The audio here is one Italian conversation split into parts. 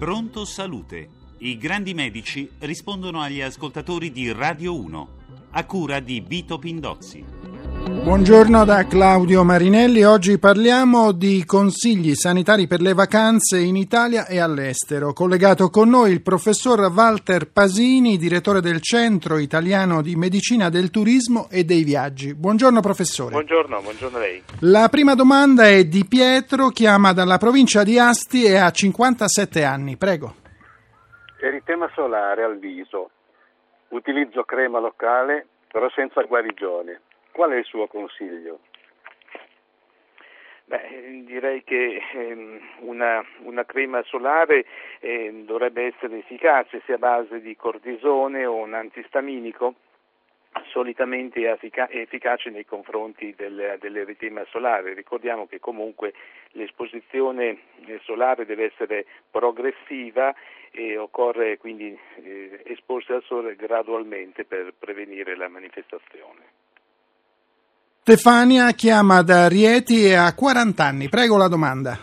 Pronto Salute. I grandi medici rispondono agli ascoltatori di Radio 1, a cura di Vito Pindozzi. Buongiorno da Claudio Marinelli. Oggi parliamo di consigli sanitari per le vacanze in Italia e all'estero. Collegato con noi il professor Walter Pasini, direttore del Centro Italiano di Medicina del Turismo e dei Viaggi. Buongiorno professore. Buongiorno, buongiorno a lei. La prima domanda è di Pietro, chiama dalla provincia di Asti e ha 57 anni. Prego. Eritema solare al viso. Utilizzo crema locale però senza guarigione Qual è il suo consiglio? Beh, direi che ehm, una, una, crema solare eh, dovrebbe essere efficace sia a base di cortisone o un antistaminico, solitamente è efficace nei confronti del, dell'eritema solare. Ricordiamo che comunque l'esposizione eh, solare deve essere progressiva e occorre quindi eh, esporsi al sole gradualmente per prevenire la manifestazione. Stefania chiama da Rieti e ha 40 anni. Prego la domanda.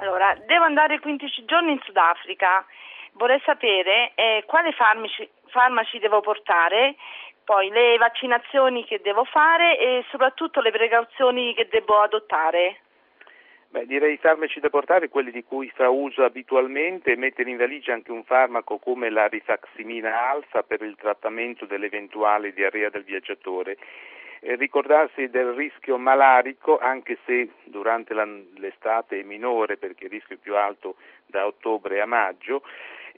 Allora, devo andare 15 giorni in Sudafrica. Vorrei sapere eh, quali farmaci, farmaci devo portare, poi le vaccinazioni che devo fare e soprattutto le precauzioni che devo adottare. Beh, direi i farmaci da portare, quelli di cui fa uso abitualmente, mettere in valigia anche un farmaco come la rifaximina alfa per il trattamento dell'eventuale diarrea del viaggiatore eh, ricordarsi del rischio malarico anche se durante l'estate è minore perché il rischio è più alto da ottobre a maggio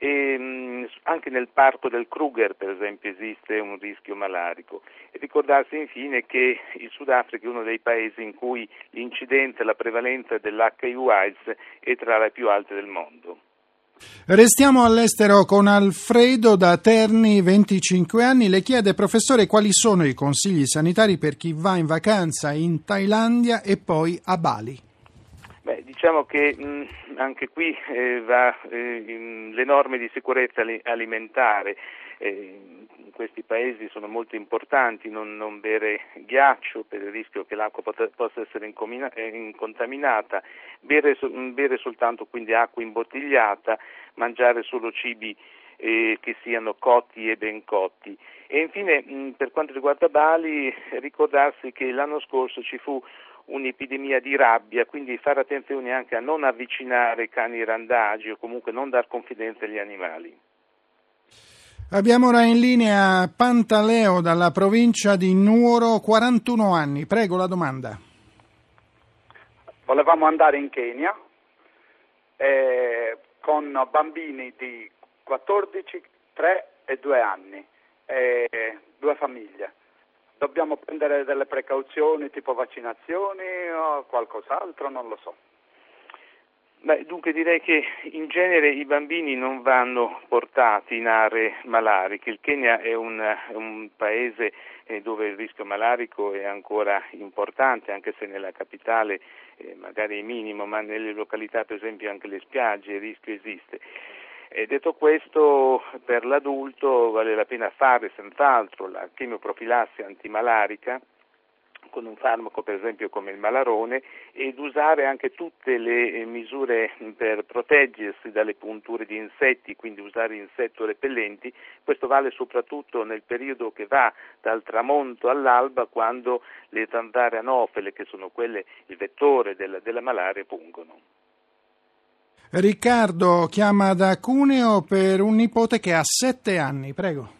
e mh, anche nel parco del Kruger per esempio esiste un rischio malarico e ricordarsi infine che il Sudafrica è uno dei paesi in cui l'incidenza e la prevalenza dell'HIV-AIDS è tra le più alte del mondo. Restiamo all'estero con Alfredo da Terni, 25 anni. Le chiede, professore, quali sono i consigli sanitari per chi va in vacanza in Thailandia e poi a Bali? Beh, diciamo che mh, anche qui eh, va eh, le norme di sicurezza alimentare. In questi paesi sono molto importanti, non, non, bere ghiaccio per il rischio che l'acqua possa essere eh, incontaminata, bere, bere, soltanto quindi acqua imbottigliata, mangiare solo cibi eh, che siano cotti e ben cotti. E infine mh, per quanto riguarda Bali ricordarsi che l'anno scorso ci fu un'epidemia di rabbia, quindi fare attenzione anche a non avvicinare cani randagi o comunque non dar confidenza agli animali. Abbiamo ora in linea Pantaleo dalla provincia di Nuoro, 41 anni. Prego la domanda. Volevamo andare in Kenya eh, con bambini di 14, 3 e 2 anni, eh, due famiglie. Dobbiamo prendere delle precauzioni tipo vaccinazioni o qualcos'altro, non lo so. Beh, dunque direi che in genere i bambini non vanno portati in aree malariche. Il Kenya è un, un paese eh, dove il rischio malarico è ancora importante, anche se nella capitale eh, magari è minimo, ma nelle località per esempio anche le spiagge il rischio esiste. E detto questo, per l'adulto vale la pena fare senz'altro la chemioprofilassi antimalarica con un farmaco per esempio come il malarone ed usare anche tutte le eh, misure per proteggersi dalle punture di insetti, quindi usare insetto repellenti, questo vale soprattutto nel periodo che va dal tramonto all'alba quando le zanzare anofele, che sono quelle il vettore della, della malaria, pungono. Riccardo chiama da Cuneo per un nipote che ha sette anni, prego.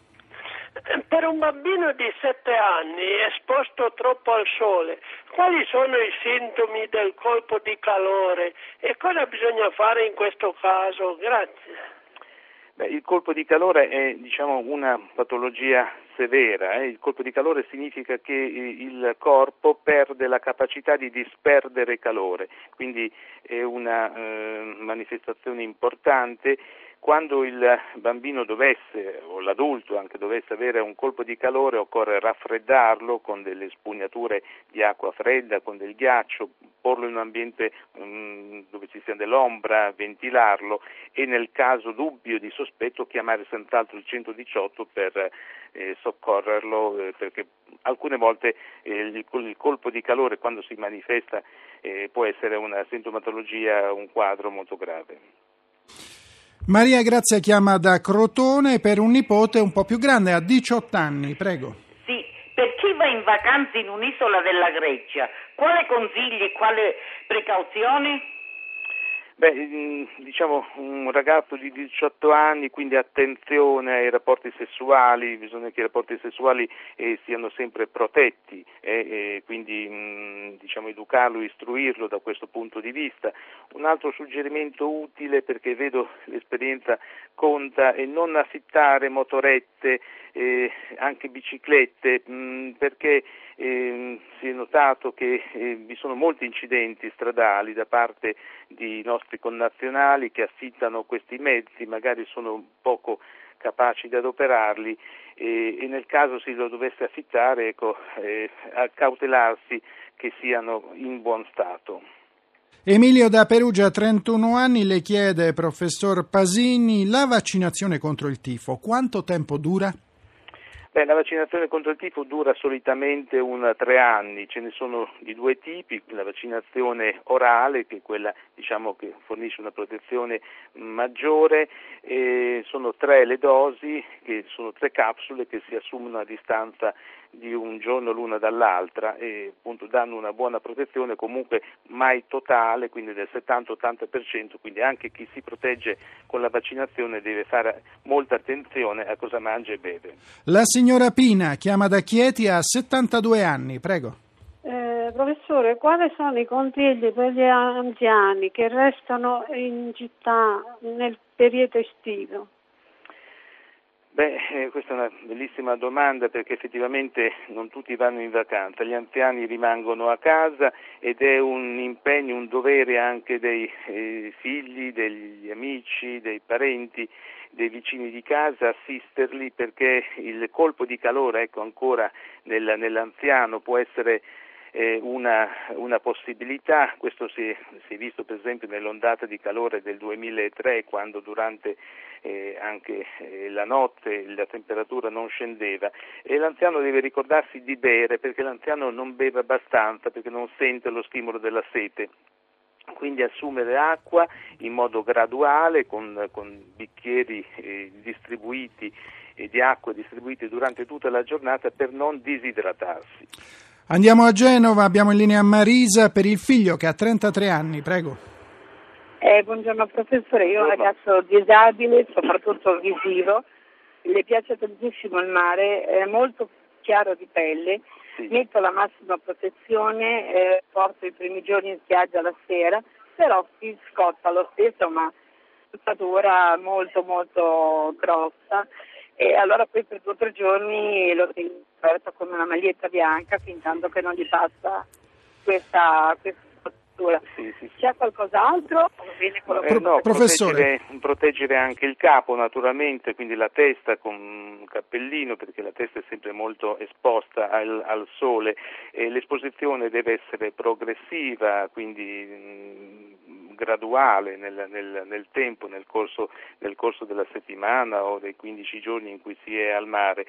Per un bambino di 7 anni esposto troppo al sole, quali sono i sintomi del colpo di calore e cosa bisogna fare in questo caso? Grazie. Beh, il colpo di calore è diciamo, una patologia severa. Eh? Il colpo di calore significa che il corpo perde la capacità di disperdere calore, quindi è una eh, manifestazione importante quando il bambino dovesse, o l'adulto anche dovesse avere un colpo di calore, occorre raffreddarlo con delle spugnature di acqua fredda, con del ghiaccio, porlo in un ambiente um, dove ci sia dell'ombra, ventilarlo e nel caso dubbio di sospetto chiamare senz'altro il 118 per eh, soccorrerlo, eh, perché alcune volte eh, il, il, colpo di calore quando si manifesta eh, può essere una sintomatologia, un quadro molto grave. Maria Grazia chiama da Crotone per un nipote un po' più grande, ha 18 anni, prego. Sì, per chi va in vacanza in un'isola della Grecia, quale consigli e quale precauzione? Beh, mm, diciamo un ragazzo di 18 anni, quindi attenzione ai rapporti sessuali, bisogna che i rapporti sessuali eh, siano sempre protetti eh, e quindi mh, mm, diciamo, educarlo, istruirlo da questo punto di vista. Un altro suggerimento utile perché vedo l'esperienza conta è non affittare motorette, eh, anche biciclette, mh, mm, perché eh, si è notato che eh, vi sono molti incidenti stradali da parte di nostri connazionali che affittano questi mezzi, magari sono poco capaci di adoperarli e, e nel caso si lo dovesse affittare, ecco, eh, accautelarsi che siano in buon stato. Emilio da Perugia, 31 anni, le chiede, professor Pasini, la vaccinazione contro il tifo quanto tempo dura? Beh, la vaccinazione contro il tifo dura solitamente un tre anni, ce ne sono di due tipi, la vaccinazione orale che è quella diciamo, che fornisce una protezione maggiore, sono tre le dosi, che sono tre capsule che si assumono a distanza di un giorno l'una dall'altra e appunto danno una buona protezione comunque mai totale, quindi del 70-80%, quindi anche chi si protegge con la vaccinazione deve fare molta attenzione a cosa mangia e beve. La signora Pina chiama da Chieti a 72 anni, prego. Eh, professore, quali sono i consigli per gli anziani che restano in città nel periodo estivo? Beh, eh, questa è una bellissima domanda perché effettivamente non tutti vanno in vacanza, gli anziani rimangono a casa ed è un impegno, un dovere anche dei eh, figli, degli amici, dei parenti, dei vicini di casa assisterli perché il colpo di calore, ecco ancora nel, nell'anziano può essere eh, una, una, possibilità, questo si si è, visto per esempio nell'ondata di calore del 2003 quando durante eh, anche eh, la notte la temperatura non scendeva. E l'anziano deve ricordarsi di bere perché l'anziano non beve abbastanza perché non sente lo stimolo della sete. Quindi assumere acqua in modo graduale con, con bicchieri eh, distribuiti e di acqua distribuiti durante tutta la giornata per non disidratarsi. Andiamo a Genova, abbiamo in linea Marisa per il figlio che ha 33 anni, prego. Eh, buongiorno professore, io ho un ragazzo disabile, soprattutto visivo, le piace tantissimo il mare, è molto chiaro di pelle, sì. metto la massima protezione, eh, porto i primi giorni in spiaggia la sera, però si scotta lo stesso, ma spazzatura molto molto grossa e allora poi per due o tre giorni lo tengo aperto con una maglietta bianca fin tanto che non gli passa questa, questa sì, sì, sì. C'è qualcos'altro? Eh, no, Professore. Proteggere, proteggere, anche il capo naturalmente, quindi la testa con un cappellino perché la testa è sempre molto esposta al, al sole e l'esposizione deve essere progressiva, quindi mh, graduale nel, nel, nel tempo, nel corso, nel corso della settimana o dei 15 giorni in cui si è al mare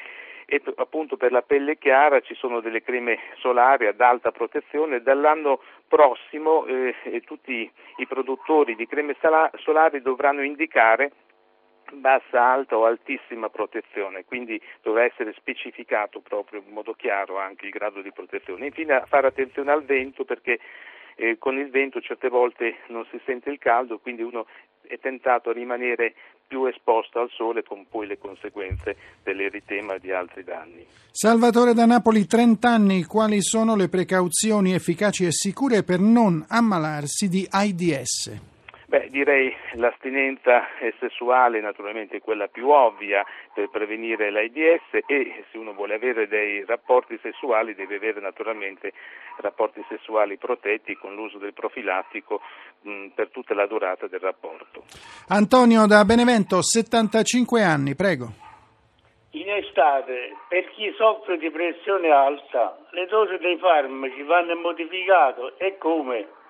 e appunto per la pelle chiara ci sono delle creme solari ad alta protezione. Dall'anno prossimo eh, tutti i produttori di creme solari dovranno indicare bassa, alta o altissima protezione, quindi dovrà essere specificato proprio in modo chiaro anche il grado di protezione. Infine fare attenzione al vento perché eh, con il vento certe volte non si sente il caldo, quindi uno è tentato a rimanere più esposto al sole con poi le conseguenze dell'eritema e di altri danni. Salvatore da Napoli, 30 anni, quali sono le precauzioni efficaci e sicure per non ammalarsi di AIDS? Beh, direi l'astinenza sessuale naturalmente è quella più ovvia per prevenire l'AIDS e se uno vuole avere dei rapporti sessuali deve avere naturalmente rapporti sessuali protetti con l'uso del profilattico mh, per tutta la durata del rapporto. Antonio da Benevento, 75 anni, prego. In estate, per chi soffre di pressione alta, le dosi dei farmaci vanno modificate e come?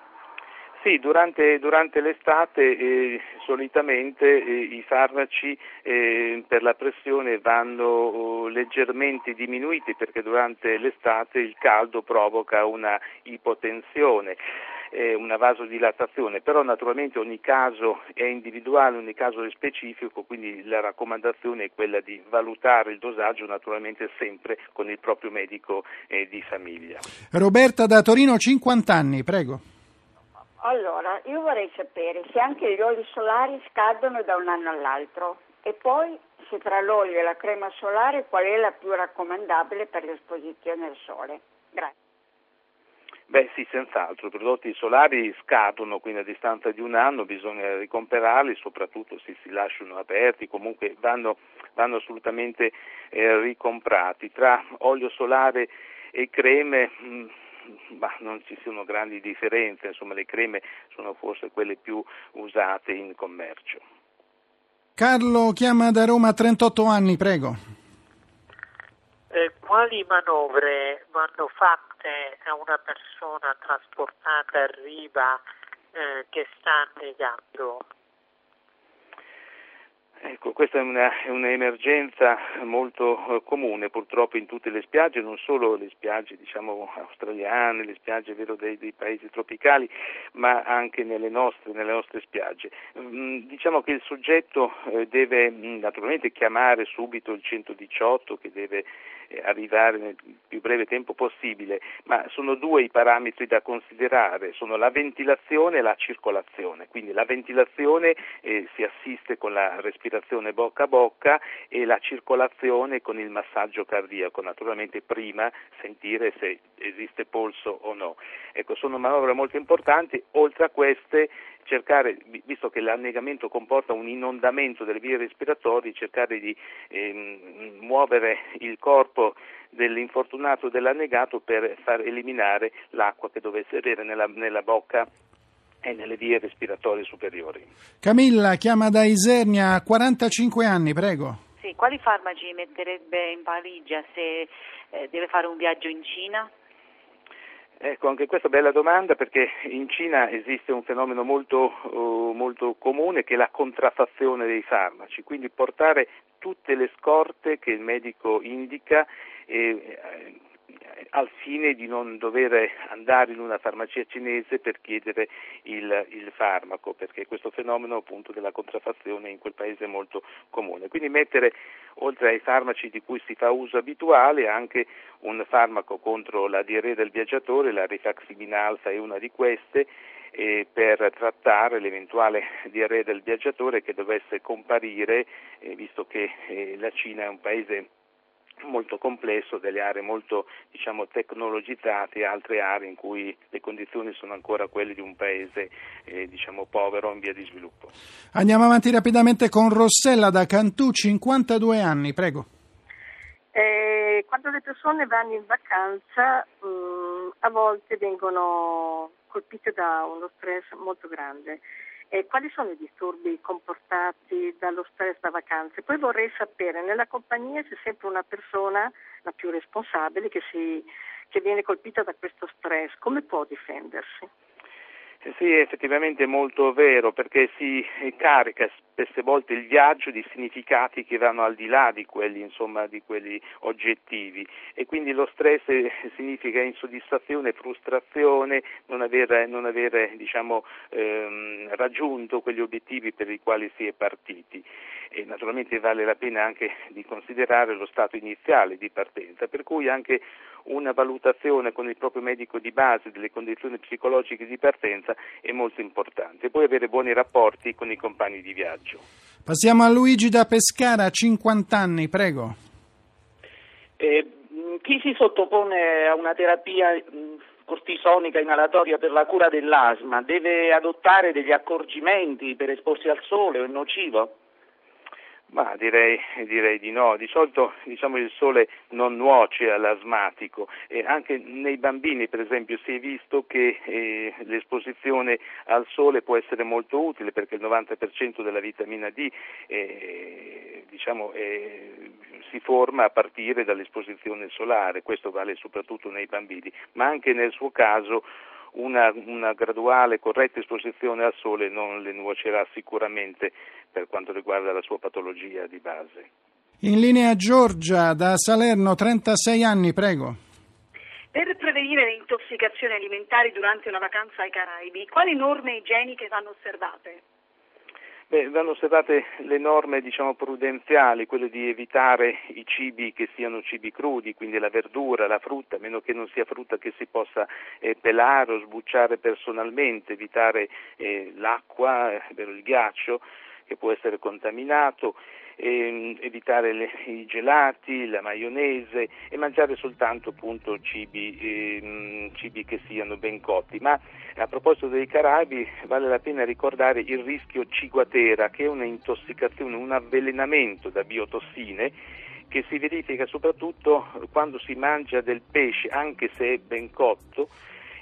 Sì, durante, durante l'estate eh, solitamente eh, i farmaci eh, per la pressione vanno oh, leggermente diminuiti perché durante l'estate il caldo provoca una ipotensione eh, una vasodilatazione, però naturalmente ogni caso è individuale, ogni caso è specifico, quindi la raccomandazione è quella di valutare il dosaggio naturalmente sempre con il proprio medico eh, di famiglia. Roberta da Torino, 50 anni, prego. Allora, io vorrei sapere se anche gli oli solari scadono da un anno all'altro e poi se tra l'olio e la crema solare qual è la più raccomandabile per l'esposizione al sole. Grazie. Beh sì, senz'altro, i prodotti solari scadono, quindi a distanza di un anno bisogna ricomperarli, soprattutto se si lasciano aperti, comunque vanno, vanno assolutamente eh, ricomprati. Tra olio solare e creme bah, non ci sono grandi differenze, insomma le creme sono forse quelle più usate in commercio. Carlo chiama da Roma 38 anni, prego. Eh, quali manovre vanno fatte a una persona trasportata a riva eh, che sta annegando? Ecco, questa è, una, è un'emergenza molto eh, comune purtroppo in tutte le spiagge, non solo le spiagge diciamo, australiane, le spiagge vero, dei, dei, paesi tropicali, ma anche nelle nostre, nelle nostre spiagge. Mm, diciamo che il soggetto eh, deve mm, naturalmente chiamare subito il 118 che deve eh, arrivare nel più breve tempo possibile, ma sono due i parametri da considerare, sono la ventilazione e la circolazione. Quindi la ventilazione eh, si assiste con la respirazione bocca a bocca e la circolazione con il massaggio cardiaco, naturalmente prima sentire se esiste polso o no. Ecco, sono manovre molto importanti, oltre a queste cercare, visto che l'annegamento comporta un inondamento delle vie respiratorie, cercare di ehm, muovere il corpo dell'infortunato dell'annegato per far eliminare l'acqua che dovesse avere nella, nella bocca e nelle vie respiratorie superiori. Camilla chiama da Isernia, 45 anni, prego. Sì, quali farmaci metterebbe in valigia se eh, deve fare un viaggio in Cina? Ecco, anche questa è una bella domanda perché in Cina esiste un fenomeno molto, uh, molto comune che è la contraffazione dei farmaci, quindi portare tutte le scorte che il medico indica e, eh, al fine di non dover andare in una farmacia cinese per chiedere il, il, farmaco, perché questo fenomeno appunto della contraffazione in quel paese è molto comune. Quindi mettere oltre ai farmaci di cui si fa uso abituale anche un farmaco contro la diarrea del viaggiatore, la rifaximin alfa è una di queste, per trattare l'eventuale diarrea del viaggiatore che dovesse comparire, eh, visto che eh, la Cina è un paese molto complesso, delle aree molto diciamo, tecnologizzate e altre aree in cui le condizioni sono ancora quelle di un paese eh, diciamo, povero in via di sviluppo. Andiamo avanti rapidamente con Rossella da Cantù, 52 anni, prego. Eh, quando le persone vanno in vacanza mh, mm, a volte vengono colpite da uno stress molto grande e quali sono i disturbi comportati dallo stress da vacanze. Poi vorrei sapere, nella compagnia c'è sempre una persona, la più responsabile, che, si, che viene colpita da questo stress, come può difendersi? Sì, effettivamente è molto vero perché si carica spesse volte il viaggio di significati che vanno al di là di quelli, insomma, di quelli oggettivi. E quindi lo stress significa insoddisfazione, frustrazione, non avere, non avere diciamo, ehm, raggiunto quegli obiettivi per i quali si è partiti. E naturalmente vale la pena anche di considerare lo stato iniziale di partenza, per cui anche una valutazione con il proprio medico di base delle condizioni psicologiche di partenza è molto importante. Poi avere buoni rapporti con i compagni di viaggio. Passiamo a Luigi da Pescara, 50 anni, prego. Eh, chi si sottopone a una terapia cortisonica inalatoria per la cura dell'asma deve adottare degli accorgimenti per esporsi al sole o è nocivo? Ma direi, direi, di no, di solito diciamo, il sole non nuoce all'asmatico. E anche nei bambini per esempio si è visto che eh, l'esposizione al sole può essere molto utile perché il 90% della vitamina D eh, diciamo, eh, si forma a partire dall'esposizione solare, questo vale soprattutto nei bambini, ma anche nel suo caso una, una, graduale corretta esposizione al sole non le nuocerà sicuramente per quanto riguarda la sua patologia di base. In linea Giorgia da Salerno, 36 anni, prego. Per prevenire le intossicazioni alimentari durante una vacanza ai Caraibi, quali norme igieniche vanno osservate? Beh, vanno osservate le norme diciamo, prudenziali, quelle di evitare i cibi che siano cibi crudi, quindi la verdura, la frutta, a meno che non sia frutta che si possa eh, pelare o sbucciare personalmente, evitare eh, l'acqua, eh, il ghiaccio che può essere contaminato, ehm, evitare le, i gelati, la maionese e mangiare soltanto appunto, cibi, ehm, cibi, che siano ben cotti. Ma a proposito dei Caraibi vale la pena ricordare il rischio ciguatera che è un'intossicazione, un avvelenamento da biotossine che si verifica soprattutto quando si mangia del pesce, anche se è ben cotto,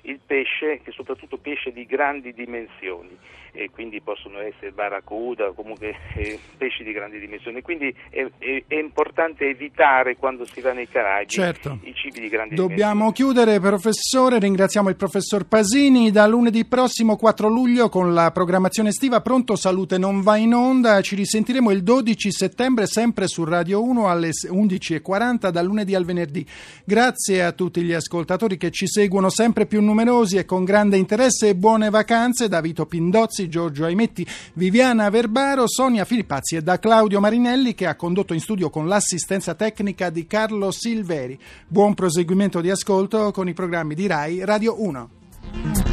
il pesce, che soprattutto pesce di grandi dimensioni, e quindi possono essere barracuda o comunque eh, pesci di grandi dimensioni. Quindi è, è, è, importante evitare quando si va nei Caraibi certo. i cibi di grandi Dobbiamo dimensioni. chiudere, professore. Ringraziamo il professor Pasini. Da lunedì prossimo 4 luglio con la programmazione estiva Pronto Salute non va in onda. Ci risentiremo il 12 settembre sempre su Radio 1 alle 11.40 dal lunedì al venerdì. Grazie a tutti gli ascoltatori che ci seguono sempre più numerosi e con grande interesse buone vacanze da Vito Pindozzi, Giorgio Aimetti, Viviana Verbaro, Sonia Filippazzi e da Claudio Marinelli che ha condotto in studio con l'assistenza tecnica di Carlo Silveri. Buon proseguimento di ascolto con i programmi di RAI Radio 1.